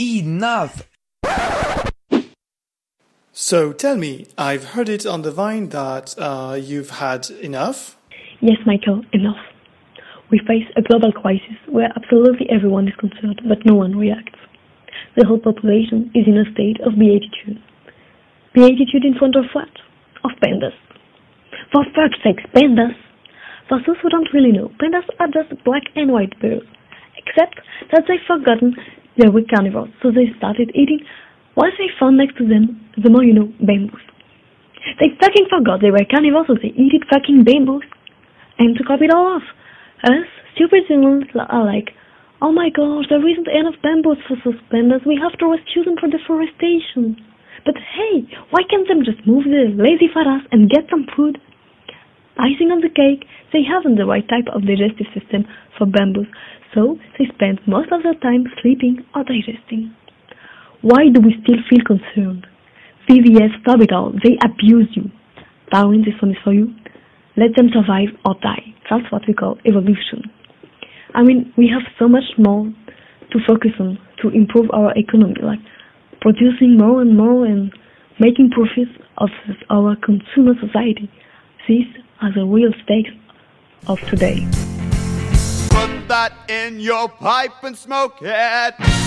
Enough! So tell me, I've heard it on the vine that uh, you've had enough? Yes, Michael, enough. We face a global crisis where absolutely everyone is concerned, but no one reacts. The whole population is in a state of beatitude. Beatitude in front of what? Of pandas. For fuck's sake, pandas! For those who don't really know, pandas are just black and white bears, Except that they've forgotten they were carnivores, so they started eating what they found next to them, the more you know, bamboos. They fucking forgot they were carnivores, so they eat fucking bamboos. And to top it all off, us, stupid humans, are like, oh my gosh, there isn't enough bamboos for suspenders, we have to rescue them for deforestation. But hey, why can't them just move the lazy fat ass and get some food? Icing on the cake, they haven't the right type of digestive system for bamboos, so they spend most of their time sleeping or digesting. Why do we still feel concerned? VVS, stop it all. They abuse you. Darwin, this one is for you. Let them survive or die. That's what we call evolution. I mean, we have so much more to focus on to improve our economy, like producing more and more and making profits of our consumer society. These are the real stakes of today. Put that in your pipe and smoke it.